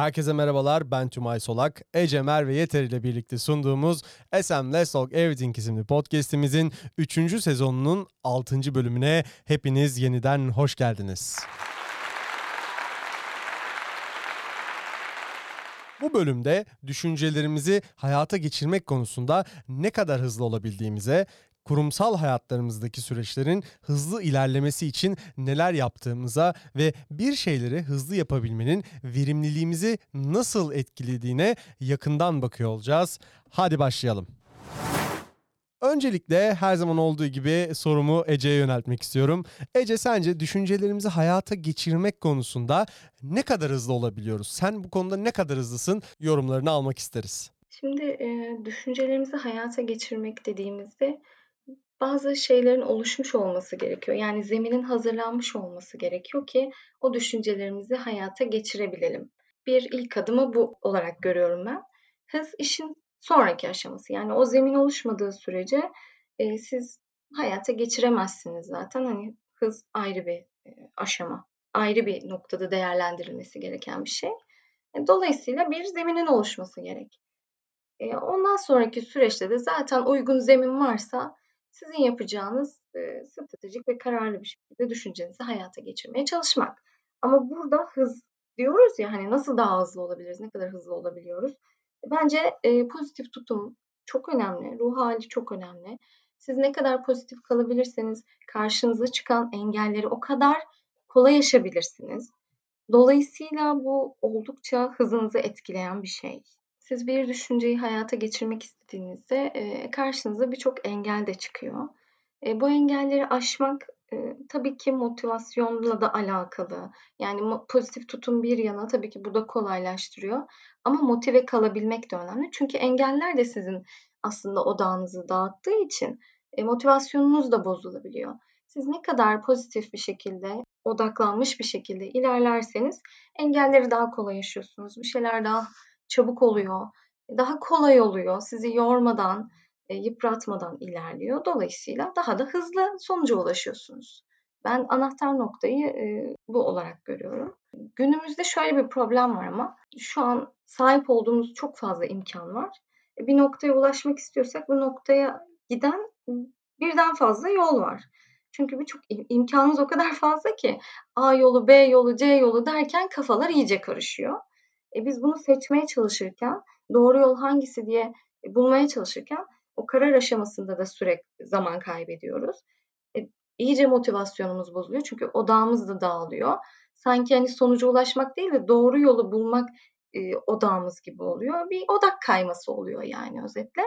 Herkese merhabalar, ben Tümay Solak. Ece Mer ve Yeter ile birlikte sunduğumuz SM Let's Talk Everything isimli podcastimizin 3. sezonunun 6. bölümüne hepiniz yeniden hoş geldiniz. Bu bölümde düşüncelerimizi hayata geçirmek konusunda ne kadar hızlı olabildiğimize, kurumsal hayatlarımızdaki süreçlerin hızlı ilerlemesi için neler yaptığımıza ve bir şeyleri hızlı yapabilmenin verimliliğimizi nasıl etkilediğine yakından bakıyor olacağız. Hadi başlayalım. Öncelikle her zaman olduğu gibi sorumu Ece'ye yöneltmek istiyorum. Ece sence düşüncelerimizi hayata geçirmek konusunda ne kadar hızlı olabiliyoruz? Sen bu konuda ne kadar hızlısın? Yorumlarını almak isteriz. Şimdi, eee, düşüncelerimizi hayata geçirmek dediğimizde bazı şeylerin oluşmuş olması gerekiyor. Yani zeminin hazırlanmış olması gerekiyor ki o düşüncelerimizi hayata geçirebilelim. Bir ilk adımı bu olarak görüyorum ben. Hız işin sonraki aşaması. Yani o zemin oluşmadığı sürece, eee, siz hayata geçiremezsiniz zaten. Hani, hız ayrı bir, eee, aşama, ayrı bir noktada değerlendirilmesi gereken bir şey. E, dolayısıyla bir zeminin oluşması gerek. Eee, ondan sonraki süreçte de zaten uygun zemin varsa sizin yapacağınız, eee, stratejik ve kararlı bir şekilde düşüncenizi hayata geçirmeye çalışmak. Ama burada hız diyoruz ya, hani, nasıl daha hızlı olabiliriz, ne kadar hızlı olabiliyoruz? E, bence, eee, pozitif tutum çok önemli, ruh hâli çok önemli. Siz ne kadar pozitif kalabilirseniz karşınıza çıkan engelleri o kadar kolay aşabilirsiniz. Dolayısıyla bu oldukça hızınızı etkileyen bir şey. Siz bir düşünceyi hayata geçirmek istediğinizde, eee, karşınıza birçok engel de çıkıyor. Eee, bu engelleri aşmak, eee, tabii ki motivasyonla da alakalı. Yani pozitif tutum bir yana tabii ki bu da kolaylaştırıyor ama motive kalabilmek de önemli. Çünkü engeller de sizin aslında odağınızı dağıttığı için, eee, motivasyonunuz da bozulabiliyor. Siz ne kadar pozitif bir şekilde, odaklanmış bir şekilde ilerlerseniz engelleri daha kolay aşıyorsunuz. Bir şeyler daha çabuk oluyor, daha kolay oluyor. Sizi yormadan, eee, yıpratmadan ilerliyor. Dolayısıyla daha da hızlı sonuca ulaşıyorsunuz. Ben anahtar noktayı, eee, bu olarak görüyorum. Günümüzde şöyle bir problem var ama şu an sahip olduğumuz çok fazla imkân var. E, bir noktaya ulaşmak istiyorsak bu noktaya giden birden fazla yol var. Çünkü birçok im imkânımız o kadar fazla ki A yolu, B yolu, C yolu derken kafalar iyice karışıyor. E, biz bunu seçmeye çalışırken, doğru yol hangisi diye e, bulmaya çalışırken o karar aşamasında da sürekli zaman kaybediyoruz. E, iyice motivasyonumuz bozuluyor çünkü odağımız da dağılıyor. Sanki, hani, sonuca ulaşmak değil de doğru yolu bulmak, eee, odağımız gibi oluyor. Bir odak kayması oluyor yani özetle.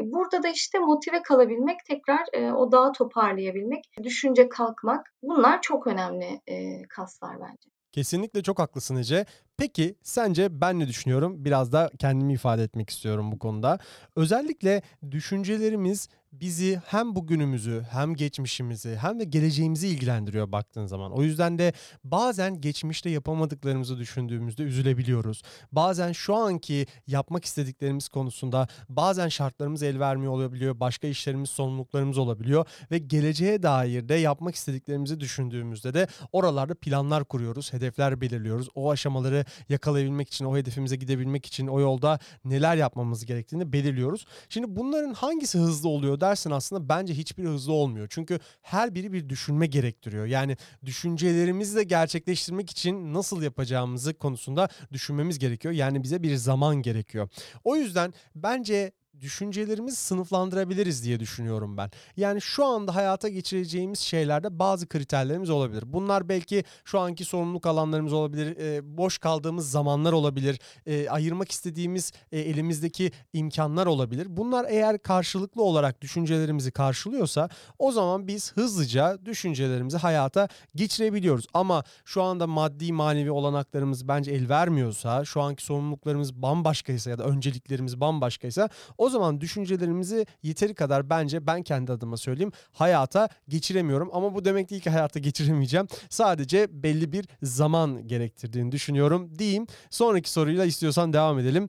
E, burada da, işte, motive kalabilmek, tekrar, eee, odağı toparlayabilmek, düşünce kalkmak bunlar çok önemli, eee, kaslar bence. Kesinlikle çok haklısın Ece. Peki sence ben ne düşünüyorum? Biraz da kendimi ifade etmek istiyorum bu konuda. Özellikle düşüncelerimiz bizi hem bugünümüzü hem geçmişimizi hem de geleceğimizi ilgilendiriyor baktığın zaman. O yüzden de bazen geçmişte yapamadıklarımızı düşündüğümüzde üzülebiliyoruz. Bazen şu anki yapmak istediklerimiz konusunda bazen şartlarımız el vermiyor olabiliyor. Başka işlerimiz, sorumluluklarımız olabiliyor ve geleceğe dair de yapmak istediklerimizi düşündüğümüzde de oralarda planlar kuruyoruz, hedefler belirliyoruz. O aşamaları yakalayabilmek için, o hedefimize gidebilmek için o yolda neler yapmamız gerektiğini belirliyoruz. Şimdi bunların hangisi hızlı oluyor dersen aslında bence hiçbiri hızlı olmuyor. Çünkü her biri bir düşünme gerektiriyor. Yani düşüncelerimizi de gerçekleştirmek için nasıl yapacağımızı konusunda düşünmemiz gerekiyor. Yani bize bir zaman gerekiyor. O yüzden bence düşüncelerimizi sınıflandırabiliriz diye düşünüyorum ben. Yani şu anda hayata geçireceğimiz şeylerde bazı kriterlerimiz olabilir. Bunlar belki şu anki sorumluluk alanlarımız olabilir, eee, boş kaldığımız zamanlar olabilir, eee, ayırmak istediğimiz, eee, elimizdeki imkânlar olabilir. Bunlar eğer karşılıklı olarak düşüncelerimizi karşılıyorsa o zaman biz hızlıca düşüncelerimizi hayata geçirebiliyoruz. Ama şu anda maddi manevi olanaklarımız bence el vermiyorsa, şu anki sorumluluklarımız bambaşkaysa ya da önceliklerimiz bambaşkaysa o zaman düşüncelerimizi yeteri kadar bence ben kendi adıma söyleyeyim hayata geçiremiyorum. Ama bu demek değil ki hayata geçiremeyeceğim. Sadece belli bir zaman gerektirdiğini düşünüyorum diyeyim. Sonraki soruyla istiyorsan devam edelim.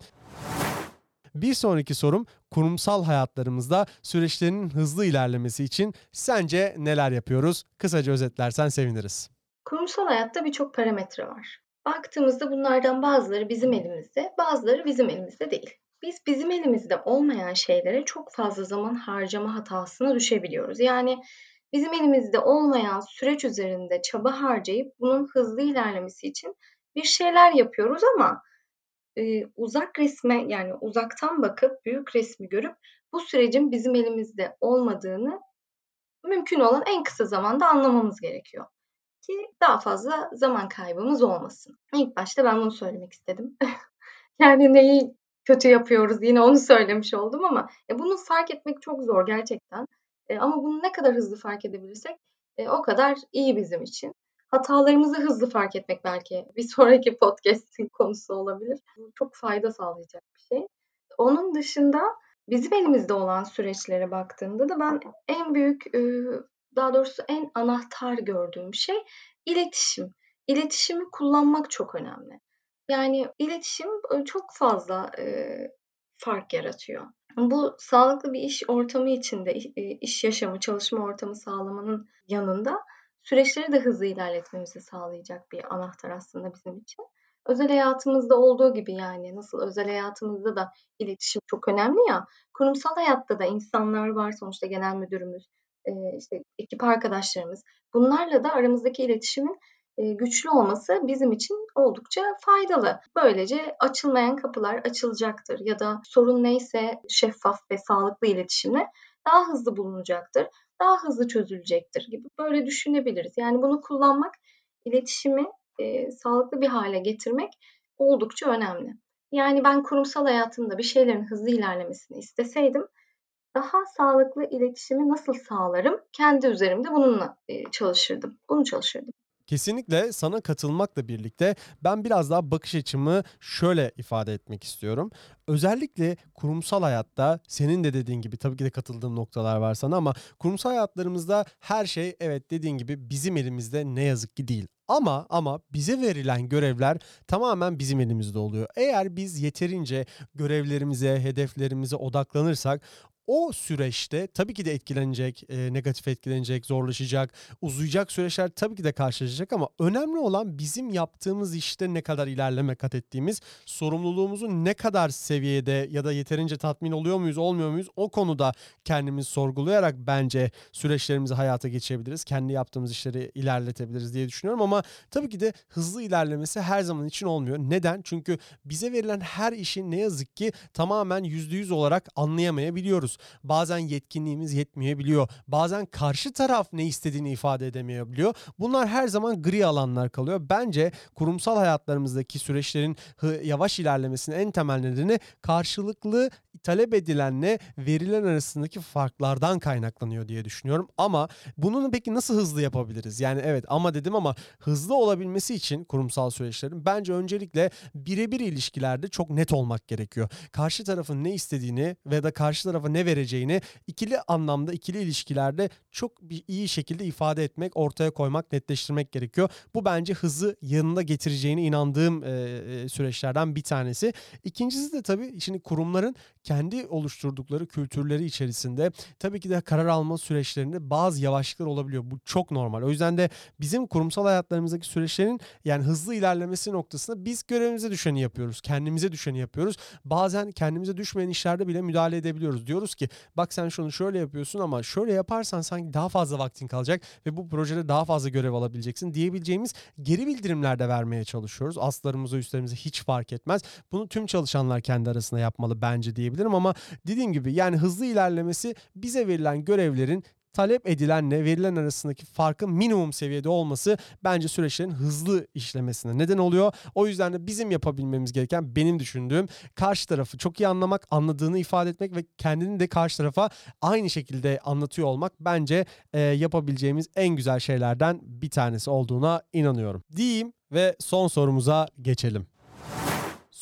Bir sonraki sorum kurumsal hayatlarımızda süreçlerin hızlı ilerlemesi için sence neler yapıyoruz? Kısaca özetlersen seviniriz. Kurumsal hayatta birçok parametre var. Baktığımızda bunlardan bazıları bizim elimizde, bazıları bizim elimizde değil. Biz bizim elimizde olmayan şeylere çok fazla zaman harcama hatasına düşebiliyoruz. Yani bizim elimizde olmayan süreç üzerinde çaba harcayıp bunun hızlı ilerlemesi için bir şeyler yapıyoruz ama eee, uzak resme yani uzaktan bakıp büyük resmi görüp bu sürecin bizim elimizde olmadığını mümkün olan en kısa zamanda anlamamız gerekiyor ki daha fazla zaman kaybımız olmasın. İlk başta ben bunu söylemek istedim. Yani neyi kötü yapıyoruz yine onu söylemiş oldum ama e, bunu fark etmek çok zor gerçekten. Eee, ama bunu ne kadar hızlı fark edebilirsek, eee, o kadar iyi bizim için. Hatalarımızı hızlı fark etmek belki bir sonraki podcast'in konusu olabilir. Çok fayda sağlayacak bir şey. Onun dışında bizim elimizde olan süreçlere baktığımda da ben en büyük, ııı, daha doğrusu en anahtar gördüğüm şey iletişim. İletişimi kullanmak çok önemli. Yani iletişim, çok fazla, fark yaratıyor. Bu sağlıklı bir iş ortamı içinde, iş yaşamı, çalışma ortamı sağlamanın yanında süreçleri de hızlı ilerletmemizi sağlayacak bir anahtar aslında bizim için. Özel hayatımızda olduğu gibi yani nasıl özel hayatımızda da iletişim çok önemli ya, kurumsal hayatta da insanlar var sonuçta genel müdürümüz, işte ekip arkadaşlarımız. Bunlarla da aramızdaki iletişimin, güçlü olması bizim için oldukça faydalı. Böylece açılmayan kapılar açılacaktır ya da sorun neyse şeffaf ve sağlıklı iletişimle daha hızlı bulunacaktır, daha hızlı çözülecektir gibi böyle düşünebiliriz. Yani bunu kullanmak, iletişimi, eee, sağlıklı bir hâle getirmek oldukça önemli. Yani ben kurumsal hayatımda bir şeylerin hızlı ilerlemesini isteseydim daha sağlıklı iletişimi nasıl sağlarım? Kendi üzerimde bununla, eee, çalışırdım. Bunu çalışırdım. Kesinlikle sana katılmakla birlikte ben biraz daha bakış açımı şöyle ifade etmek istiyorum. Özellikle kurumsal hayatta senin de dediğin gibi tabii ki de katıldığım noktalar var sana ama kurumsal hayatlarımızda her şey evet dediğin gibi bizim elimizde ne yazık ki değil. Ama ama bize verilen görevler tamamen bizim elimizde oluyor. Eğer biz yeterince görevlerimize, hedeflerimize odaklanırsak o süreçte tabii ki de etkilenecek, eee, negatif etkilenecek, zorlaşacak, uzayacak süreçler tabii ki de karşılaşacak ama önemli olan bizim yaptığımız işte ne kadar ilerleme kat ettiğimiz, sorumluluğumuzu ne kadar seviyede ya da yeterince tatmin oluyor muyuz, olmuyor muyuz o konuda kendimizi sorgulayarak bence süreçlerimizi hayata geçirebiliriz. Kendi yaptığımız işleri ilerletebiliriz diye düşünüyorum ama tabii ki de hızlı ilerlemesi her zaman için olmuyor. Neden? Çünkü bize verilen her işi ne yazık ki tamamen %100 olarak anlayamayabiliyoruz. Bazen yetkinliğimiz yetmeyebiliyor. Bazen karşı taraf ne istediğini ifade edemeyebiliyor. Bunlar her zaman gri alanlar kalıyor. Bence kurumsal hayatlarımızdaki süreçlerin yavaş ilerlemesinin en temel nedeni karşılıklı talep edilenle verilen arasındaki farklardan kaynaklanıyor diye düşünüyorum. Ama bunu peki nasıl hızlı yapabiliriz? Yani evet ama dedim ama hızlı olabilmesi için kurumsal süreçlerin bence öncelikle birebir ilişkilerde çok net olmak gerekiyor. Karşı tarafın ne istediğini ve da karşı tarafa ne vereceğini ikili anlamda, ikili ilişkilerde çok bir iyi şekilde ifade etmek, ortaya koymak, netleştirmek gerekiyor. Bu bence hızı yanında getireceğine inandığım, eee, süreçlerden bir tanesi. İkincisi de tabii şimdi kurumların kendi oluşturdukları kültürleri içerisinde tabii ki de karar alma süreçlerinde bazı yavaşlıklar olabiliyor. Bu çok normal. O yüzden de bizim kurumsal hayatlarımızdaki süreçlerin yani hızlı ilerlemesi noktasında biz görevimize düşeni yapıyoruz. Kendimize düşeni yapıyoruz. Bazen kendimize düşmeyen işlerde bile müdahale edebiliyoruz. Diyoruz ki bak sen şunu şöyle yapıyorsun ama şöyle yaparsan sanki daha fazla vaktin kalacak ve bu projede daha fazla görev alabileceksin diyebileceğimiz geri bildirimler de vermeye çalışıyoruz. Astlarımıza üstlerimize hiç fark etmez. Bunu tüm çalışanlar kendi arasında yapmalı bence diyebilirim ama dediğim gibi yani hızlı ilerlemesi bize verilen görevlerin talep edilenle verilen arasındaki farkın minimum seviyede olması bence süreçlerin hızlı işlemesine neden oluyor. O yüzden de bizim yapabilmemiz gereken benim düşündüğüm karşı tarafı çok iyi anlamak, anladığını ifade etmek ve kendini de karşı tarafa aynı şekilde anlatıyor olmak bence eee, yapabileceğimiz en güzel şeylerden bir tanesi olduğuna inanıyorum. Diyeyim ve son sorumuza geçelim.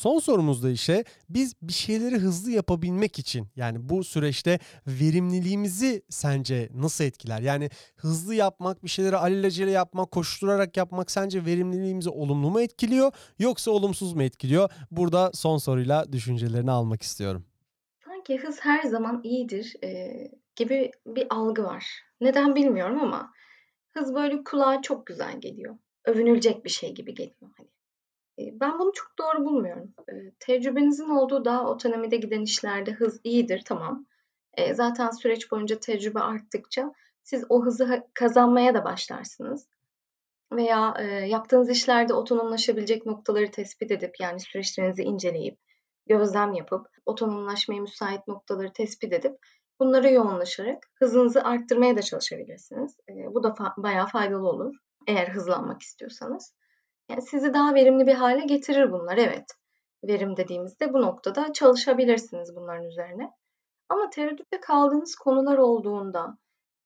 Son sorumuzda ise biz bir şeyleri hızlı yapabilmek için yani bu süreçte verimliliğimizi sence nasıl etkiler? Yani hızlı yapmak, bir şeyleri alelacele yapmak, koşturarak yapmak sence verimliliğimizi olumlu mu etkiliyor yoksa olumsuz mu etkiliyor? Burada son soruyla düşüncelerini almak istiyorum. Sanki hız her zaman iyidir, eee, gibi bir algı var. Neden bilmiyorum ama hız böyle kulağa çok güzel geliyor. Övünülecek bir şey gibi geliyor hani. Ben bunu çok doğru bulmuyorum. Tecrübenizin olduğu daha otonomide giden işlerde hız iyidir, tamam. Zaten süreç boyunca tecrübe arttıkça siz o hızı kazanmaya da başlarsınız veya, yaptığınız işlerde otonomlaşabilecek noktaları tespit edip, yani süreçlerinizi inceleyip, gözlem yapıp, otonomlaşmaya müsait noktaları tespit edip bunlara yoğunlaşarak hızınızı arttırmaya da çalışabilirsiniz. Bu da fa bayağı faydalı olur eğer hızlanmak istiyorsanız. Yani sizi daha verimli bir hâle getirir bunlar, evet. Verim dediğimizde bu noktada çalışabilirsiniz bunların üzerine. Ama tereddütte kaldığınız konular olduğunda,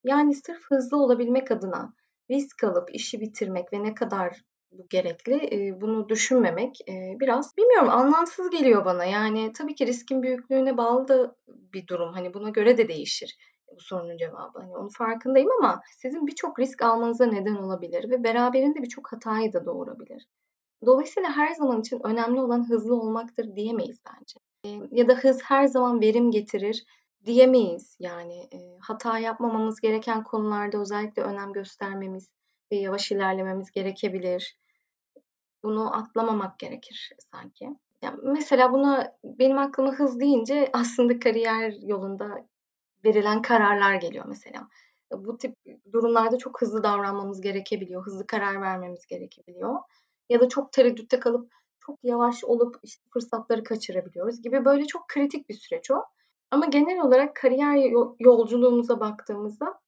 yani sırf hızlı olabilmek adına risk alıp işi bitirmek ve ne kadar bu gerekli, bunu düşünmemek, biraz bilmiyorum anlamsız geliyor bana. Yani tabii ki riskin büyüklüğüne bağlı da bir durum. Hani buna göre de değişir bu sorunun cevabı. Hani onun farkındayım ama sizin birçok risk almanıza neden olabilir ve beraberinde birçok hatayı da doğurabilir. Dolayısıyla her zaman için önemli olan hızlı olmaktır diyemeyiz bence. Eee, ya da hız her zaman verim getirir diyemeyiz. Yani, eee, hata yapmamamız gereken konularda özellikle önem göstermemiz ve yavaş ilerlememiz gerekebilir. Bunu atlamamak gerekir sanki. Ya, mesela buna benim aklıma hız deyince aslında kariyer yolunda verilen kararlar geliyor mesela. Bu tip durumlarda çok hızlı davranmamız gerekebiliyor, hızlı karar vermemiz gerekebiliyor ya da çok tereddütte kalıp çok yavaş olup, işte, fırsatları kaçırabiliyoruz gibi böyle çok kritik bir süreç o. Ama genel olarak kariyer yo yolculuğumuza baktığımızda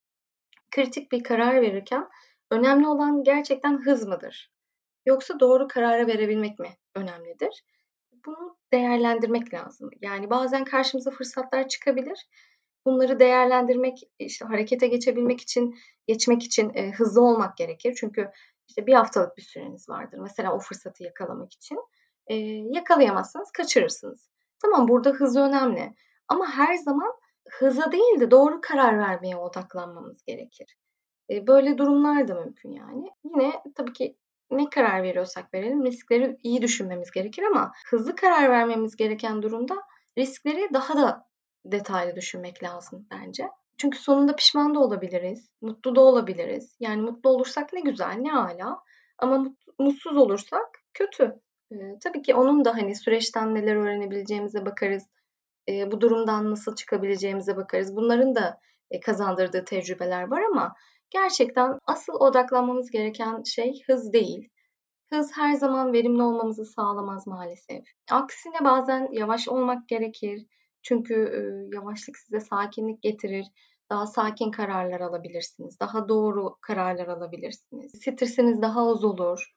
kritik bir karar verirken önemli olan gerçekten hız mıdır? Yoksa doğru kararı verebilmek mi önemlidir? Bunu değerlendirmek lazım. Yani bazen karşımıza fırsatlar çıkabilir. Bunları değerlendirmek, işte, harekete geçebilmek için, geçmek için, eee, hızlı olmak gerekir. Çünkü, işte, 1 haftalık bir süreniz vardır mesela o fırsatı yakalamak için. Eee, yakalayamazsanız kaçırırsınız. Tamam, burada hız önemli ama her zaman hıza değil de doğru karar vermeye odaklanmamız gerekir. Eee, böyle durumlar da mümkün yani. Yine tabii ki ne karar veriyorsak verelim riskleri iyi düşünmemiz gerekir ama hızlı karar vermemiz gereken durumda riskleri daha da detaylı düşünmek lazım bence. Çünkü sonunda pişman da olabiliriz, mutlu da olabiliriz. Yani mutlu olursak ne güzel, ne âlâ ama mut mutsuz olursak kötü. Eee, tabii ki onun da, hani, süreçten neler öğrenebileceğimize bakarız. Eee, bu durumdan nasıl çıkabileceğimize bakarız. Bunların da, eee, kazandırdığı tecrübeler var ama gerçekten asıl odaklanmamız gereken şey hız değil. Hız her zaman verimli olmamızı sağlamaz maalesef. Aksine bazen yavaş olmak gerekir. Çünkü, ııı, yavaşlık size sakinlik getirir. Daha sakin kararlar alabilirsiniz. Daha doğru kararlar alabilirsiniz. Stresiniz daha az olur.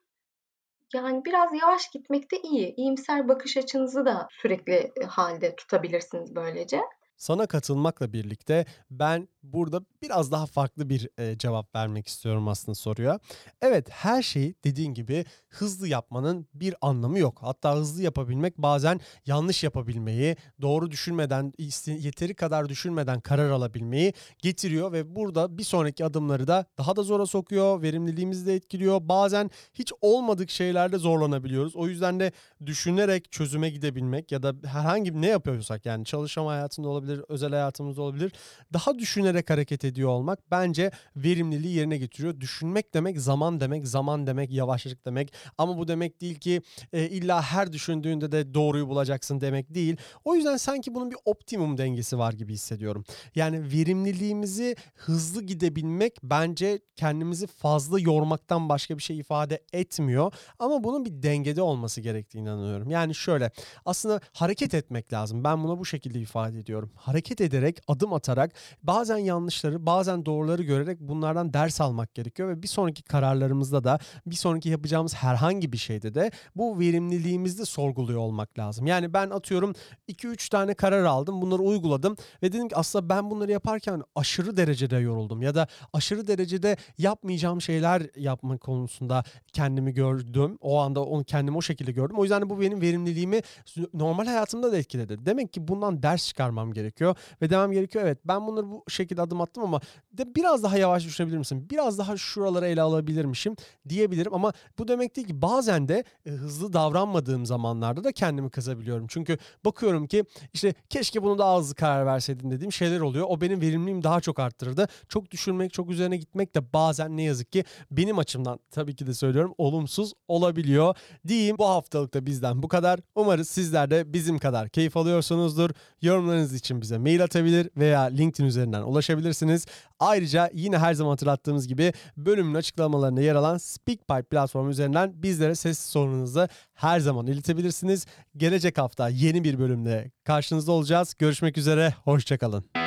Yani biraz yavaş gitmek de iyi. İyimser bakış açınızı da sürekli, eee, hâlde tutabilirsiniz böylece. Sana katılmakla birlikte ben burada biraz daha farklı bir, eee, cevap vermek istiyorum aslında soruya. Evet, her şeyi dediğin gibi hızlı yapmanın bir anlamı yok. Hatta hızlı yapabilmek bazen yanlış yapabilmeyi, doğru düşünmeden, yeteri kadar düşünmeden karar alabilmeyi getiriyor ve burada bir sonraki adımları da daha da zora sokuyor, verimliliğimizi de etkiliyor. Bazen hiç olmadık şeylerde zorlanabiliyoruz. O yüzden de düşünerek çözüme gidebilmek ya da herhangi ne yapıyorsak yani çalışma hayatında olabilir, özel hayatımızda olabilir, daha düşünerek hareket ediyor olmak bence verimliliği yerine getiriyor. Düşünmek demek zaman demek, zaman demek yavaşlık demek ama bu demek değil ki, eee, illa her düşündüğünde de doğruyu bulacaksın demek değil. O yüzden sanki bunun bir optimum dengesi var gibi hissediyorum. Yani verimliliğimizi hızlı gidebilmek bence kendimizi fazla yormaktan başka bir şey ifade etmiyor ama bunun bir dengede olması gerektiğine inanıyorum. Yani şöyle, aslında hareket etmek lazım. Ben buna bu şekilde ifade ediyorum. Hareket ederek, adım atarak, bazen yanlışları, bazen doğruları görerek bunlardan ders almak gerekiyor ve bir sonraki kararlarımızda da, bir sonraki yapacağımız herhangi bir şeyde de bu verimliliğimizi de sorguluyor olmak lazım. Yani ben atıyorum 2-3 tane karar aldım, bunları uyguladım ve dedim ki aslında ben bunları yaparken aşırı derecede yoruldum ya da aşırı derecede yapmayacağım şeyler yapma konusunda kendimi gördüm. O anda onu kendimi o şekilde gördüm. O yüzden de bu benim verimliliğimi normal hayatımda da etkiledi. Demek ki bundan ders çıkarmam gerekiyor. Gerekiyor. Ve demem gerekiyor evet ben bunları bu şekilde adım attım ama de biraz daha yavaş düşünebilir misin? Biraz daha şuraları ele alabilirmişim diyebilirim ama bu demek değil ki bazen de e, hızlı davranmadığım zamanlarda da kendimi kızabiliyorum. Çünkü bakıyorum ki işte keşke bunu daha hızlı karar verseydim dediğim şeyler oluyor. O benim verimliliğimi daha çok arttırırdı. Çok düşünmek, çok üzerine gitmek de bazen ne yazık ki benim açımdan tabii ki de söylüyorum olumsuz olabiliyor. Diyeyim bu haftalık da bizden bu kadar. Umarız sizler de bizim kadar keyif alıyorsunuzdur. Yorumlarınız için bize mail atabilir veya LinkedIn üzerinden ulaşabilirsiniz. Ayrıca yine her zaman hatırlattığımız gibi bölümün açıklamalarında yer alan SpeakPipe platformu üzerinden bizlere ses sorununuzu her zaman iletebilirsiniz. Gelecek hafta yeni bir bölümde karşınızda olacağız. Görüşmek üzere, hoşçakalın.